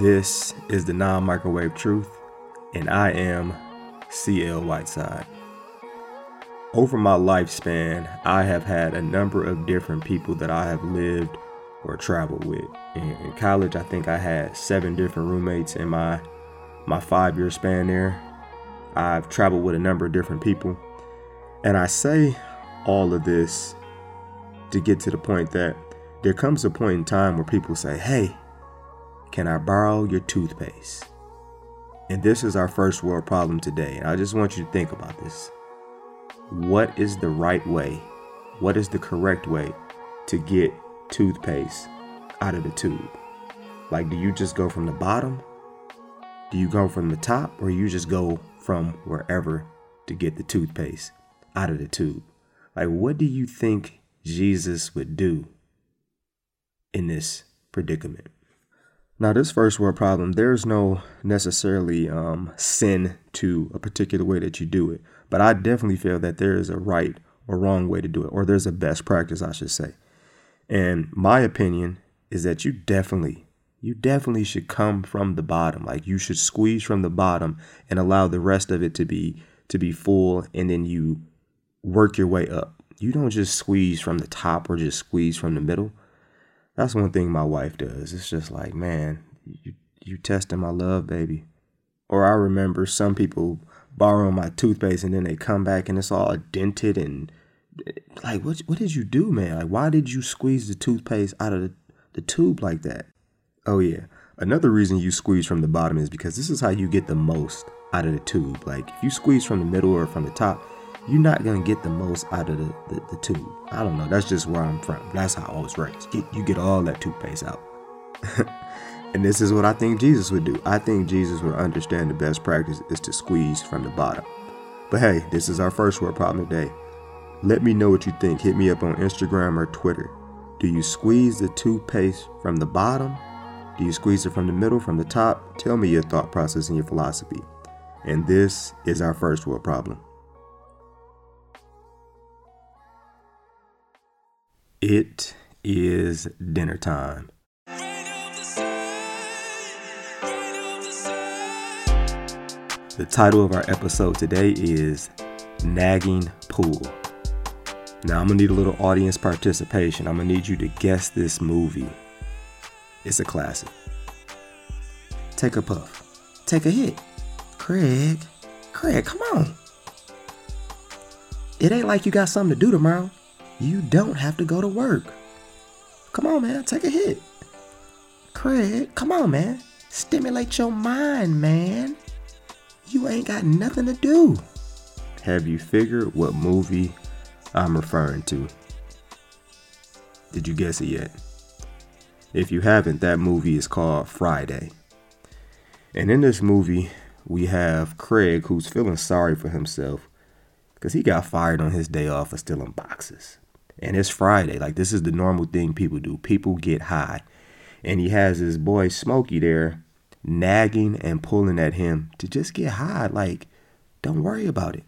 This is the non microwave truth, and I am CL Whiteside. Over my lifespan, I have had a number of different people that I have lived or traveled with. In, in college, I think I had seven different roommates in my my five year span there. I've traveled with a number of different people, and I say all of this to get to the point that there comes a point in time where people say, "Hey, can I borrow your toothpaste? And this is our first world problem today. And I just want you to think about this. What is the right way? What is the correct way to get toothpaste out of the tube? Like, do you just go from the bottom? Do you go from the top? Or you just go from wherever to get the toothpaste out of the tube? Like, what do you think Jesus would do in this predicament? Now, this first world problem, there's no necessarily um, sin to a particular way that you do it, but I definitely feel that there is a right or wrong way to do it, or there's a best practice, I should say. And my opinion is that you definitely, you definitely should come from the bottom. Like you should squeeze from the bottom and allow the rest of it to be to be full, and then you work your way up. You don't just squeeze from the top or just squeeze from the middle that's one thing my wife does. It's just like, man, you you testing my love, baby. Or I remember some people borrowing my toothpaste and then they come back and it's all dented and like what what did you do, man? Like why did you squeeze the toothpaste out of the, the tube like that? Oh yeah. Another reason you squeeze from the bottom is because this is how you get the most out of the tube. Like if you squeeze from the middle or from the top, you're not gonna get the most out of the, the, the tube. I don't know. That's just where I'm from. That's how I was raised. Get, you get all that toothpaste out. and this is what I think Jesus would do. I think Jesus would understand the best practice is to squeeze from the bottom. But hey, this is our first world problem today. Let me know what you think. Hit me up on Instagram or Twitter. Do you squeeze the toothpaste from the bottom? Do you squeeze it from the middle, from the top? Tell me your thought process and your philosophy. And this is our first world problem. It is dinner time. The title of our episode today is Nagging Pull. Now, I'm gonna need a little audience participation. I'm gonna need you to guess this movie. It's a classic. Take a puff. Take a hit. Craig. Craig, come on. It ain't like you got something to do tomorrow. You don't have to go to work. Come on, man, take a hit. Craig, come on, man. Stimulate your mind, man. You ain't got nothing to do. Have you figured what movie I'm referring to? Did you guess it yet? If you haven't, that movie is called Friday. And in this movie, we have Craig who's feeling sorry for himself because he got fired on his day off for stealing boxes and it's Friday. Like this is the normal thing people do. People get high. And he has his boy Smokey there nagging and pulling at him to just get high. Like, don't worry about it.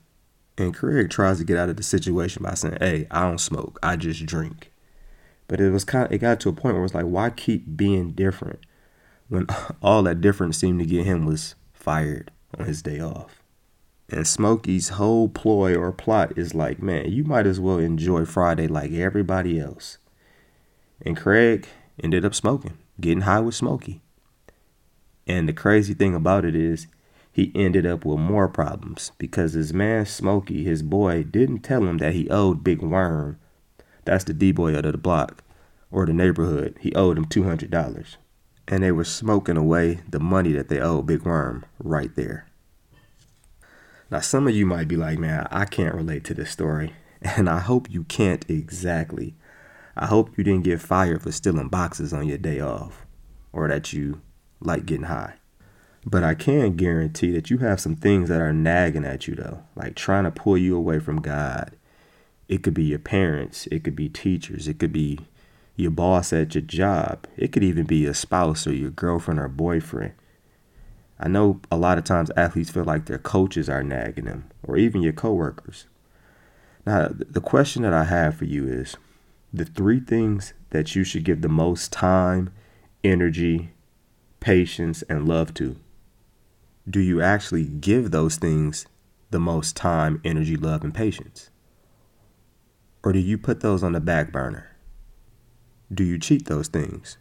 And Craig tries to get out of the situation by saying, Hey, I don't smoke. I just drink. But it was kind of, it got to a point where it's like, why keep being different when all that difference seemed to get him was fired on his day off? And Smokey's whole ploy or plot is like, man, you might as well enjoy Friday like everybody else. And Craig ended up smoking, getting high with Smokey. And the crazy thing about it is, he ended up with more problems because his man Smokey, his boy, didn't tell him that he owed Big Worm, that's the D boy out of the block or the neighborhood, he owed him $200. And they were smoking away the money that they owed Big Worm right there. Now, some of you might be like, man, I can't relate to this story. And I hope you can't exactly. I hope you didn't get fired for stealing boxes on your day off or that you like getting high. But I can guarantee that you have some things that are nagging at you, though, like trying to pull you away from God. It could be your parents, it could be teachers, it could be your boss at your job, it could even be your spouse or your girlfriend or boyfriend. I know a lot of times athletes feel like their coaches are nagging them, or even your coworkers. Now, the question that I have for you is the three things that you should give the most time, energy, patience, and love to, do you actually give those things the most time, energy, love, and patience? Or do you put those on the back burner? Do you cheat those things?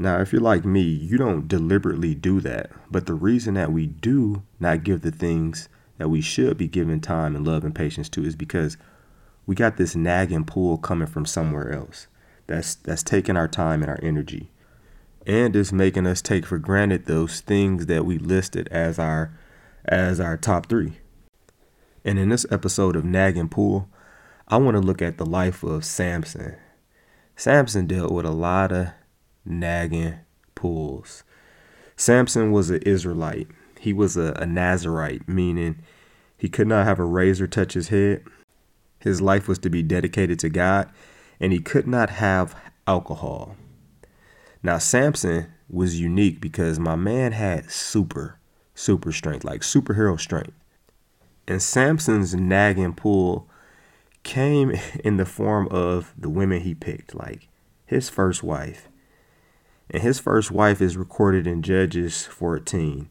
Now, if you're like me, you don't deliberately do that. But the reason that we do not give the things that we should be giving time and love and patience to is because we got this nagging pull coming from somewhere else that's that's taking our time and our energy and is making us take for granted those things that we listed as our as our top 3. And in this episode of Nagging Pull, I want to look at the life of Samson. Samson dealt with a lot of nagging pulls. Samson was an Israelite. He was a, a Nazarite, meaning he could not have a razor touch his head. His life was to be dedicated to God, and he could not have alcohol. Now, Samson was unique because my man had super, super strength, like superhero strength. And Samson's nagging pull came in the form of the women he picked, like his first wife. And his first wife is recorded in Judges 14.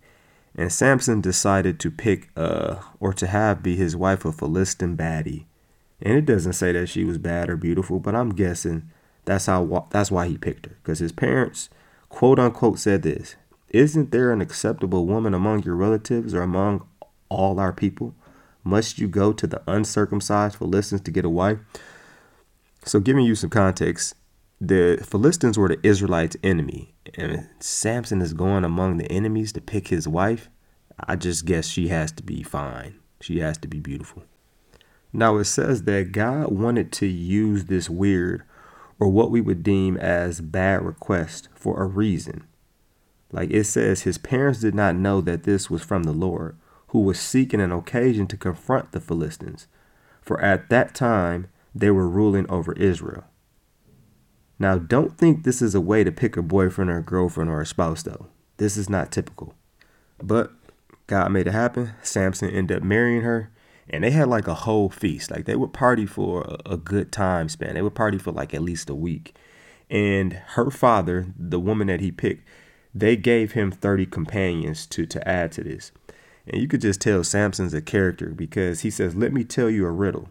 And Samson decided to pick uh or to have be his wife a Philistine baddie. And it doesn't say that she was bad or beautiful, but I'm guessing that's how that's why he picked her because his parents quote unquote said this, "Isn't there an acceptable woman among your relatives or among all our people? Must you go to the uncircumcised Philistines to get a wife?" So giving you some context, the Philistines were the Israelites' enemy, and Samson is going among the enemies to pick his wife. I just guess she has to be fine. She has to be beautiful. Now it says that God wanted to use this weird or what we would deem as bad request for a reason. Like it says, his parents did not know that this was from the Lord, who was seeking an occasion to confront the Philistines, for at that time they were ruling over Israel. Now, don't think this is a way to pick a boyfriend or a girlfriend or a spouse, though. This is not typical. But God made it happen. Samson ended up marrying her, and they had like a whole feast. Like they would party for a, good time span. They would party for like at least a week. And her father, the woman that he picked, they gave him 30 companions to to add to this. And you could just tell Samson's a character because he says, "Let me tell you a riddle."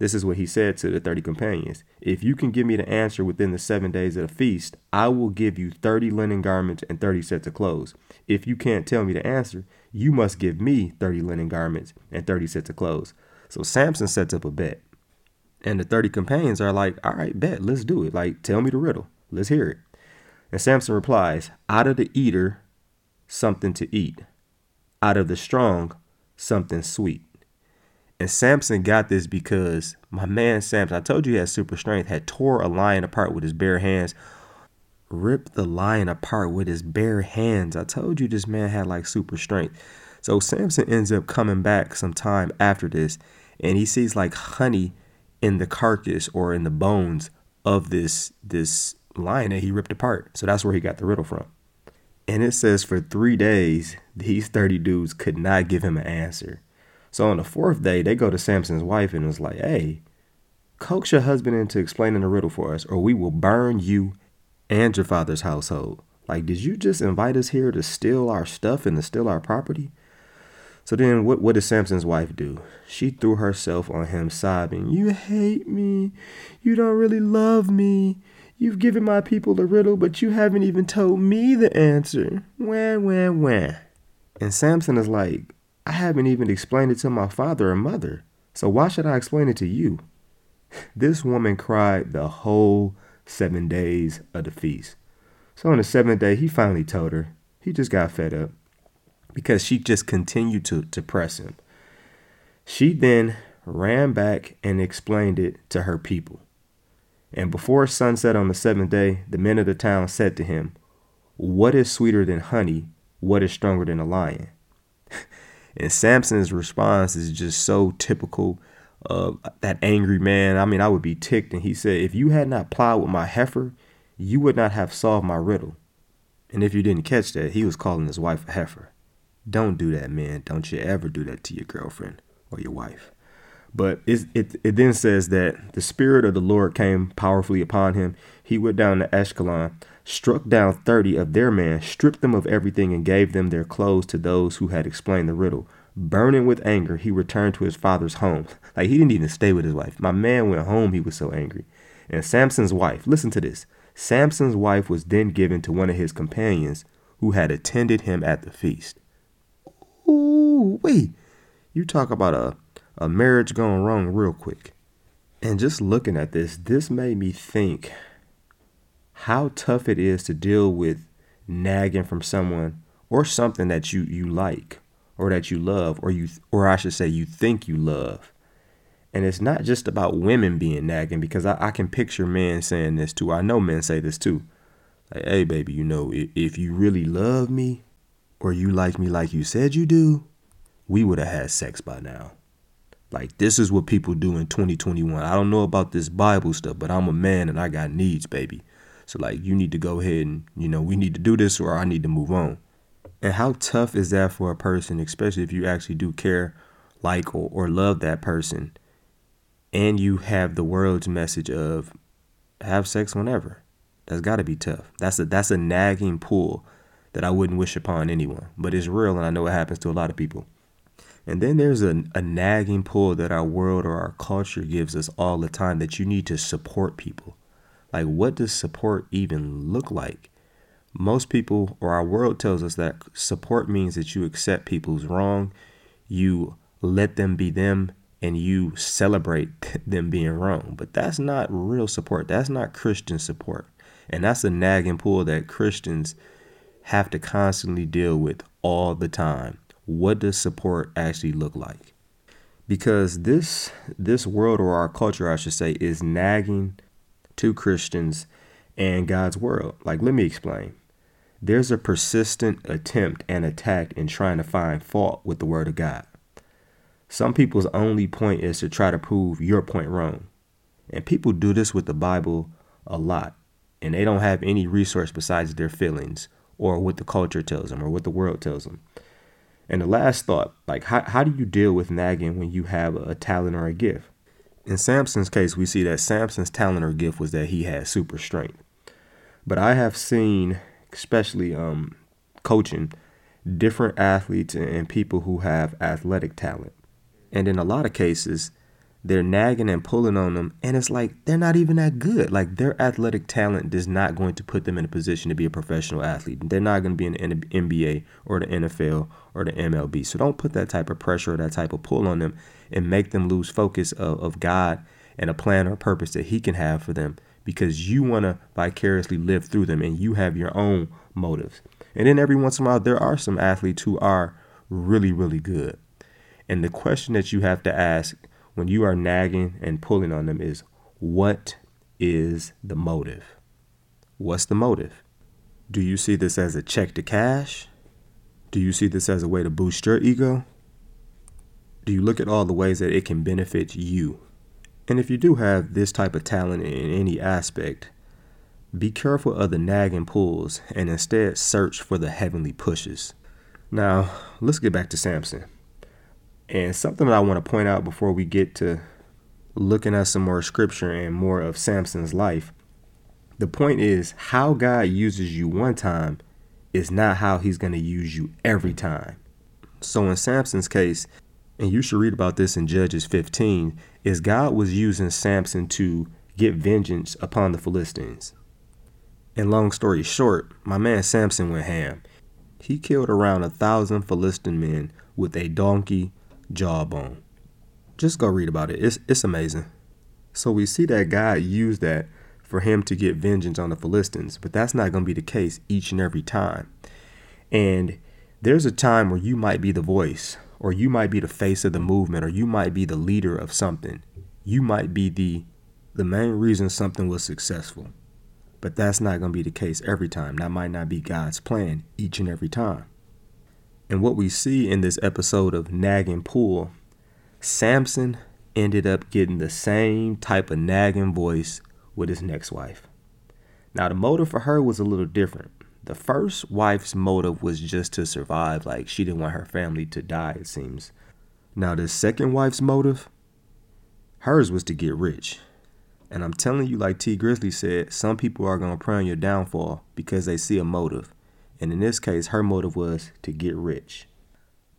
This is what he said to the 30 companions. If you can give me the answer within the seven days of the feast, I will give you 30 linen garments and 30 sets of clothes. If you can't tell me the answer, you must give me 30 linen garments and 30 sets of clothes. So Samson sets up a bet. And the 30 companions are like, all right, bet, let's do it. Like, tell me the riddle. Let's hear it. And Samson replies, out of the eater, something to eat. Out of the strong, something sweet. And Samson got this because my man Samson, I told you he had super strength, had tore a lion apart with his bare hands, ripped the lion apart with his bare hands. I told you this man had like super strength. So Samson ends up coming back some time after this, and he sees like honey in the carcass or in the bones of this this lion that he ripped apart. So that's where he got the riddle from. And it says for three days, these 30 dudes could not give him an answer. So on the fourth day, they go to Samson's wife and was like, hey, coax your husband into explaining the riddle for us, or we will burn you and your father's household. Like, did you just invite us here to steal our stuff and to steal our property? So then, what, what did Samson's wife do? She threw herself on him, sobbing, You hate me. You don't really love me. You've given my people the riddle, but you haven't even told me the answer. Wah, wah, wah. And Samson is like, I haven't even explained it to my father or mother, so why should I explain it to you? This woman cried the whole seven days of the feast. So on the seventh day, he finally told her. He just got fed up because she just continued to, to press him. She then ran back and explained it to her people. And before sunset on the seventh day, the men of the town said to him, What is sweeter than honey? What is stronger than a lion? And Samson's response is just so typical of that angry man. I mean, I would be ticked. And he said, If you had not plowed with my heifer, you would not have solved my riddle. And if you didn't catch that, he was calling his wife a heifer. Don't do that, man. Don't you ever do that to your girlfriend or your wife. But it, it, it then says that the Spirit of the Lord came powerfully upon him. He went down to Ashkelon, struck down 30 of their men, stripped them of everything, and gave them their clothes to those who had explained the riddle. Burning with anger, he returned to his father's home. Like he didn't even stay with his wife. My man went home, he was so angry. And Samson's wife, listen to this. Samson's wife was then given to one of his companions who had attended him at the feast. Ooh, wait. You talk about a, a marriage going wrong real quick. And just looking at this, this made me think how tough it is to deal with nagging from someone or something that you, you like or that you love or you or I should say you think you love. And it's not just about women being nagging because I, I can picture men saying this too. I know men say this too. Like, hey baby, you know, if, if you really love me or you like me like you said you do, we would have had sex by now. Like this is what people do in 2021. I don't know about this Bible stuff, but I'm a man and I got needs, baby. So like you need to go ahead and, you know, we need to do this or I need to move on. And how tough is that for a person, especially if you actually do care, like or, or love that person and you have the world's message of have sex whenever. That's got to be tough. That's a that's a nagging pull that I wouldn't wish upon anyone, but it's real and I know it happens to a lot of people. And then there's a, a nagging pull that our world or our culture gives us all the time that you need to support people. Like, what does support even look like? Most people, or our world tells us that support means that you accept people's wrong, you let them be them, and you celebrate them being wrong. But that's not real support. That's not Christian support. And that's a nagging pull that Christians have to constantly deal with all the time what does support actually look like? Because this this world or our culture, I should say, is nagging to Christians and God's world. Like, let me explain. There's a persistent attempt and attack in trying to find fault with the word of God. Some people's only point is to try to prove your point wrong. And people do this with the Bible a lot. And they don't have any resource besides their feelings or what the culture tells them or what the world tells them. And the last thought, like how, how do you deal with nagging when you have a talent or a gift? In Samson's case, we see that Samson's talent or gift was that he had super strength. But I have seen, especially um, coaching, different athletes and people who have athletic talent. And in a lot of cases, they're nagging and pulling on them and it's like they're not even that good. Like their athletic talent is not going to put them in a position to be a professional athlete. They're not going to be in the nba or the nfl or the mlb so don't put that type of pressure or that type of pull on them and make them lose focus of, of god and a plan or purpose that he can have for them because you want to vicariously live through them and you have your own motives. And then every once in a while there are some athletes who are really really good. And the question that you have to ask when you are nagging and pulling on them is what is the motive? What's the motive? Do you see this as a check to cash? Do you see this as a way to boost your ego? Do you look at all the ways that it can benefit you? And if you do have this type of talent in any aspect, be careful of the nagging pulls and instead search for the heavenly pushes. Now, let's get back to Samson. And something that I want to point out before we get to looking at some more scripture and more of Samson's life. The point is, how God uses you one time is not how he's going to use you every time. So in Samson's case, and you should read about this in Judges 15, is God was using Samson to get vengeance upon the Philistines. And long story short, my man Samson went ham. He killed around a thousand Philistine men with a donkey, jawbone. Just go read about it. It's it's amazing. So we see that God used that for him to get vengeance on the Philistines, but that's not going to be the case each and every time. And there's a time where you might be the voice, or you might be the face of the movement, or you might be the leader of something. You might be the the main reason something was successful. But that's not going to be the case every time. That might not be God's plan each and every time. And what we see in this episode of Nagging Pull, Samson ended up getting the same type of nagging voice with his next wife. Now, the motive for her was a little different. The first wife's motive was just to survive, like she didn't want her family to die, it seems. Now, the second wife's motive Hers was to get rich. And I'm telling you, like Tee Grizzley said, some people are going to pray on your downfall because they see a motive. And in this case, her motive was to get rich.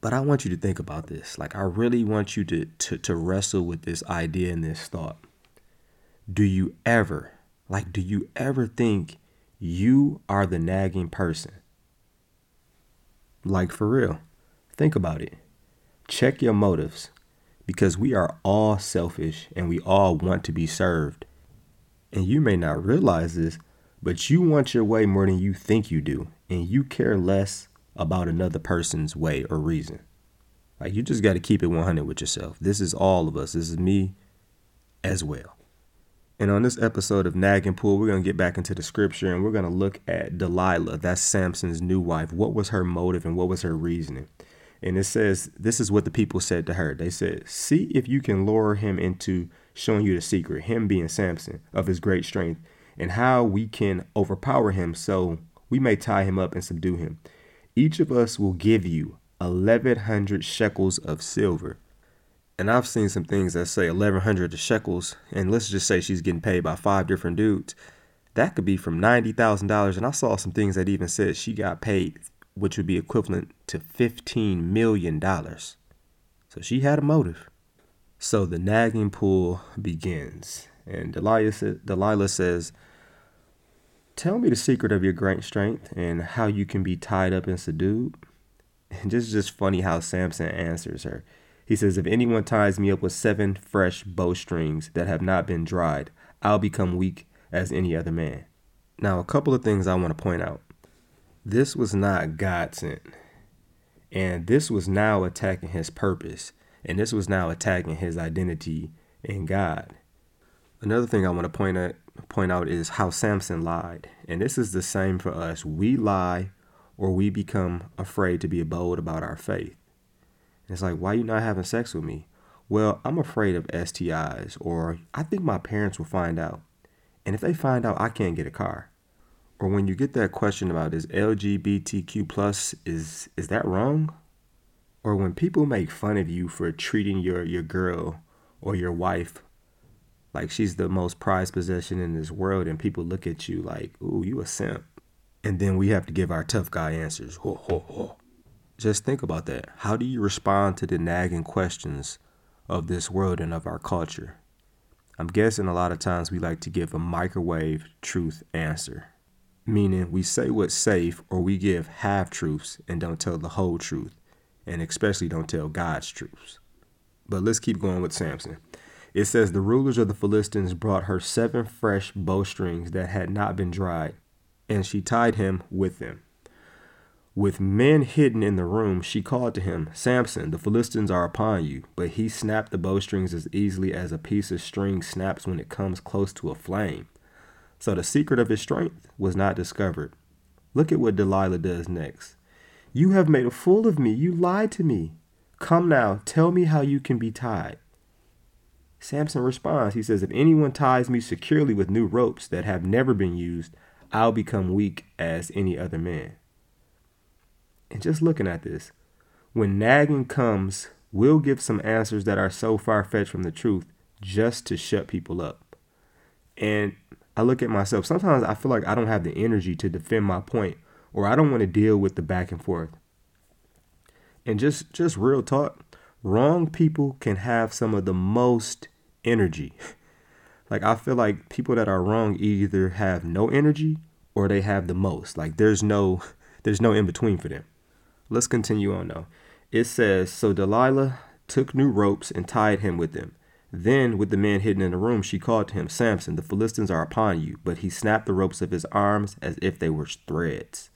But I want you to think about this. Like, I really want you to, to, to wrestle with this idea and this thought. Do you ever, like, do you ever think you are the nagging person? Like, for real. Think about it. Check your motives because we are all selfish and we all want to be served. And you may not realize this, but you want your way more than you think you do, and you care less about another person's way or reason. Like you just got to keep it 100 with yourself. This is all of us. This is me as well. And on this episode of Nagging Pull, we're going to get back into the scripture and we're going to look at Delilah. That's Samson's new wife. What was her motive and what was her reasoning? And it says, this is what the people said to her. They said, See if you can lure him into showing you the secret, him being Samson, of his great strength, and how we can overpower him so we may tie him up and subdue him. Each of us will give you 1,100 shekels of silver. And I've seen some things that say 1,100 shekels, and let's just say she's getting paid by five different dudes. That could be from $90,000. And I saw some things that even said she got paid, which would be equivalent to $15 million. So she had a motive. So the nagging pull begins. And Delilah, Delilah says, Tell me the secret of your great strength and how you can be tied up and subdued. And this is just funny how Samson answers her. He says, If anyone ties me up with seven fresh bowstrings that have not been dried, I'll become weak as any other man. Now, a couple of things I want to point out. This was not God sent. And this was now attacking his purpose. And this was now attacking his identity in God. Another thing I want to point out point out is how Samson lied. And this is the same for us. We lie or we become afraid to be bold about our faith. And it's like, why you not having sex with me? Well, I'm afraid of STIs, or I think my parents will find out. And if they find out, I can't get a car. Or when you get that question about is LGBTQ plus is is that wrong? Or when people make fun of you for treating your your girl or your wife like she's the most prized possession in this world, and people look at you like, ooh, you a simp. And then we have to give our tough guy answers. Ho, ho, ho. Just think about that. How do you respond to the nagging questions of this world and of our culture? I'm guessing a lot of times we like to give a microwave truth answer, meaning we say what's safe or we give half truths and don't tell the whole truth, and especially don't tell God's truths. But let's keep going with Samson. It says, The rulers of the Philistines brought her seven fresh bowstrings that had not been dried, and she tied him with them. With men hidden in the room, she called to him, Samson, the Philistines are upon you. But he snapped the bowstrings as easily as a piece of string snaps when it comes close to a flame. So the secret of his strength was not discovered. Look at what Delilah does next. You have made a fool of me. You lied to me. Come now, tell me how you can be tied. Samson responds. He says, If anyone ties me securely with new ropes that have never been used, I'll become weak as any other man. And just looking at this, when nagging comes, we'll give some answers that are so far fetched from the truth just to shut people up. And I look at myself, sometimes I feel like I don't have the energy to defend my point or I don't want to deal with the back and forth. And just just real talk, wrong people can have some of the most energy. Like I feel like people that are wrong either have no energy or they have the most. Like there's no there's no in between for them. Let's continue on though. It says, So Delilah took new ropes and tied him with them. Then, with the man hidden in the room, she called to him, Samson, the Philistines are upon you. But he snapped the ropes of his arms as if they were threads.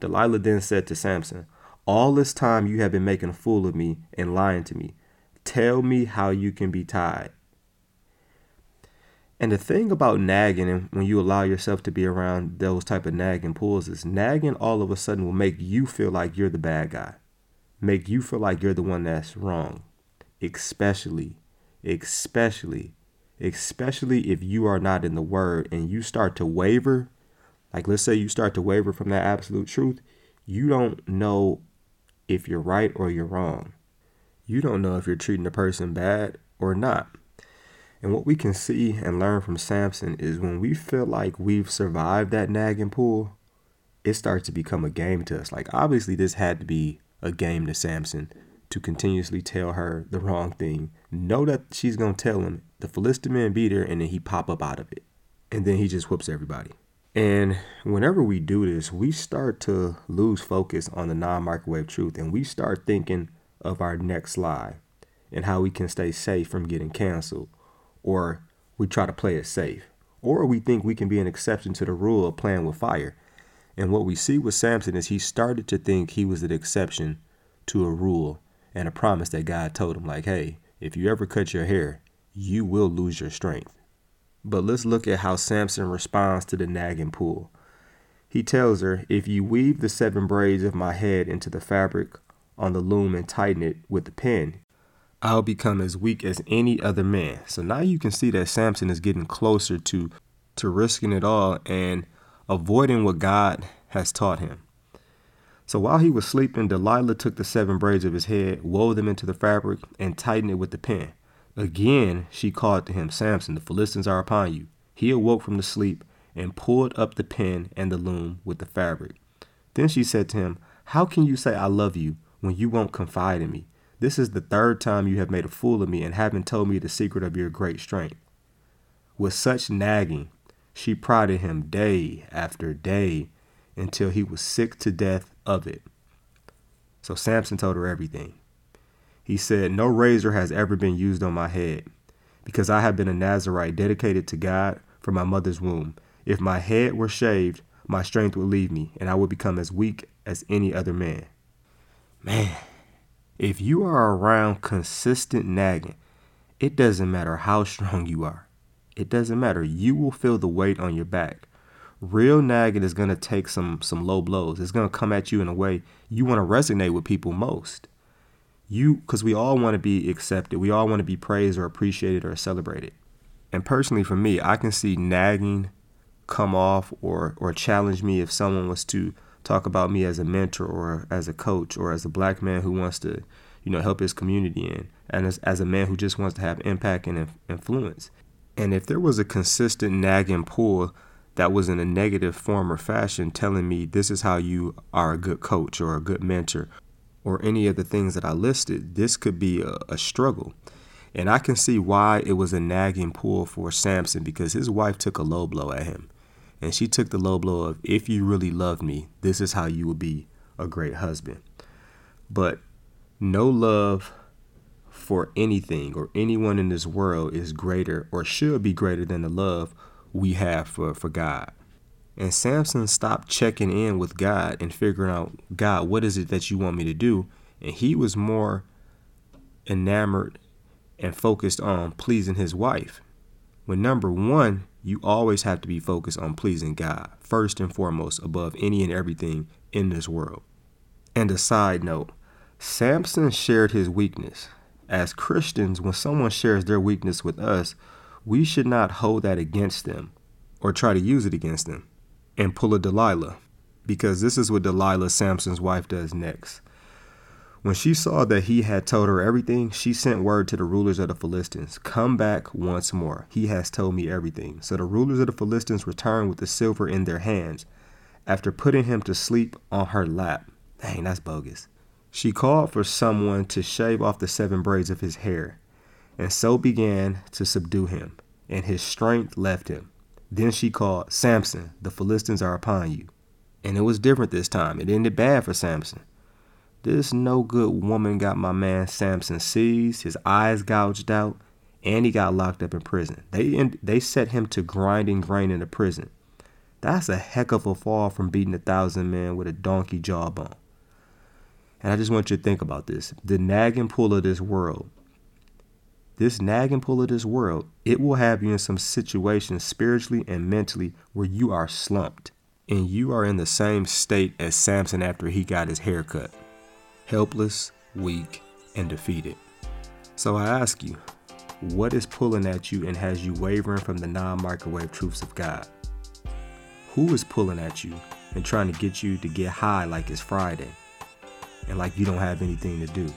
Delilah then said to Samson, All this time you have been making a fool of me and lying to me. Tell me how you can be tied. And the thing about nagging and when you allow yourself to be around those type of nagging pulls is nagging all of a sudden will make you feel like you're the bad guy. Make you feel like you're the one that's wrong. Especially, especially, especially if you are not in the word and you start to waver, like let's say you start to waver from that absolute truth, you don't know if you're right or you're wrong. You don't know if you're treating the person bad or not. And what we can see and learn from Samson is when we feel like we've survived that nagging pull, it starts to become a game to us. Like, obviously, this had to be a game to Samson to continuously tell her the wrong thing. Know that she's going to tell him the Philistine man beat her, and then he pop up out of it. And then he just whoops everybody. And whenever we do this, we start to lose focus on the non microwave truth and we start thinking of our next lie and how we can stay safe from getting canceled. Or we try to play it safe. Or we think we can be an exception to the rule of playing with fire. And what we see with Samson is he started to think he was an exception to a rule and a promise that God told him, like, hey, if you ever cut your hair, you will lose your strength. But let's look at how Samson responds to the nagging pull. He tells her, If you weave the seven braids of my head into the fabric on the loom and tighten it with the pin, I'll become as weak as any other man. So now you can see that Samson is getting closer to, to risking it all and avoiding what God has taught him. So while he was sleeping, Delilah took the seven braids of his head, wove them into the fabric, and tightened it with the pin. Again she called to him, Samson, the Philistines are upon you. He awoke from the sleep and pulled up the pin and the loom with the fabric. Then she said to him, How can you say I love you when you won't confide in me? This is the third time you have made a fool of me and haven't told me the secret of your great strength. With such nagging, she prodded him day after day until he was sick to death of it. So Samson told her everything. He said, No razor has ever been used on my head, because I have been a Nazarite dedicated to God from my mother's womb. If my head were shaved, my strength would leave me, and I would become as weak as any other man. Man, if you are around consistent nagging, it doesn't matter how strong you are. It doesn't matter. You will feel the weight on your back. Real nagging is going to take some some low blows. It's going to come at you in a way you want to resonate with people most you because we all want to be accepted we all want to be praised or appreciated or celebrated and personally for me i can see nagging come off or or challenge me if someone was to talk about me as a mentor or as a coach or as a black man who wants to you know help his community in and as, as a man who just wants to have impact and influence and if there was a consistent nagging pull that was in a negative form or fashion telling me this is how you are a good coach or a good mentor or any of the things that I listed, this could be a, a struggle. And I can see why it was a nagging pull for Samson because his wife took a low blow at him. And she took the low blow of, if you really love me, this is how you will be a great husband. But no love for anything or anyone in this world is greater or should be greater than the love we have for, for God. And Samson stopped checking in with God and figuring out, God, what is it that you want me to do? And he was more enamored and focused on pleasing his wife. When number one, you always have to be focused on pleasing God, first and foremost, above any and everything in this world. And a side note Samson shared his weakness. As Christians, when someone shares their weakness with us, we should not hold that against them or try to use it against them and pull a Delilah, because this is what Delilah, Samson's wife, does next. When she saw that he had told her everything, she sent word to the rulers of the Philistines Come back once more. He has told me everything. So the rulers of the Philistines returned with the silver in their hands after putting him to sleep on her lap. Dang, that's bogus. She called for someone to shave off the seven braids of his hair, and so began to subdue him, and his strength left him. Then she called, Samson, the Philistines are upon you. And it was different this time. It ended bad for Samson. This no good woman got my man Samson seized, his eyes gouged out, and he got locked up in prison. They they set him to grinding grain in the prison. That's a heck of a fall from beating a thousand men with a donkey jawbone. And I just want you to think about this. The nagging pull of this world this nagging pull of this world, it will have you in some situations spiritually and mentally where you are slumped and you are in the same state as Samson after he got his hair cut helpless, weak, and defeated. So I ask you, what is pulling at you and has you wavering from the non microwave truths of God? Who is pulling at you and trying to get you to get high like it's Friday and like you don't have anything to do?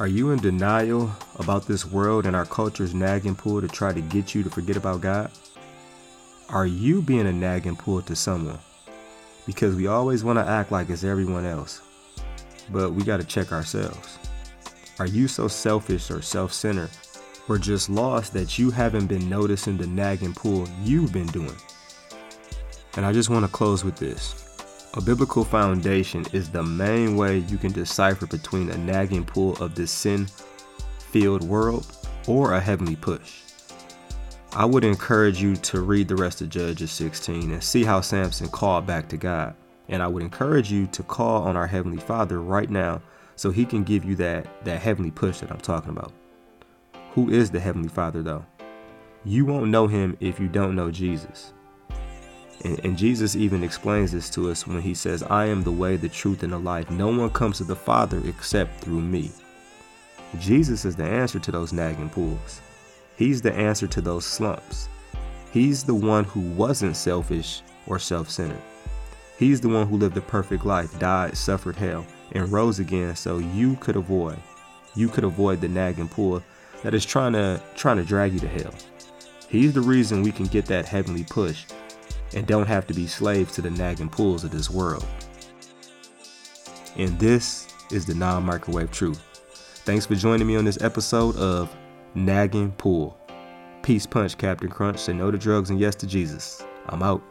Are you in denial about this world and our culture's nagging pull to try to get you to forget about God? Are you being a nagging pull to someone? Because we always want to act like it's everyone else, but we got to check ourselves. Are you so selfish or self centered or just lost that you haven't been noticing the nagging pull you've been doing? And I just want to close with this. A biblical foundation is the main way you can decipher between a nagging pull of this sin filled world or a heavenly push. I would encourage you to read the rest of Judges 16 and see how Samson called back to God. And I would encourage you to call on our Heavenly Father right now so he can give you that, that heavenly push that I'm talking about. Who is the Heavenly Father, though? You won't know him if you don't know Jesus. And, and, Jesus even explains this to us when he says, I am the way, the truth, and the life. No one comes to the Father except through me. Jesus is the answer to those nagging pulls. He's the answer to those slumps. He's the one who wasn't selfish or self centered. He's the one who lived a perfect life, died, suffered hell, and rose again so you could avoid. You could avoid the nagging pull that is trying to trying to drag you to hell. He's the reason we can get that heavenly push and don't have to be slaves to the nagging pulls of this world. And this is the non microwave truth. Thanks for joining me on this episode of Nagging Pull. Peace punch, Captain Crunch. Say no to drugs and yes to Jesus. I'm out.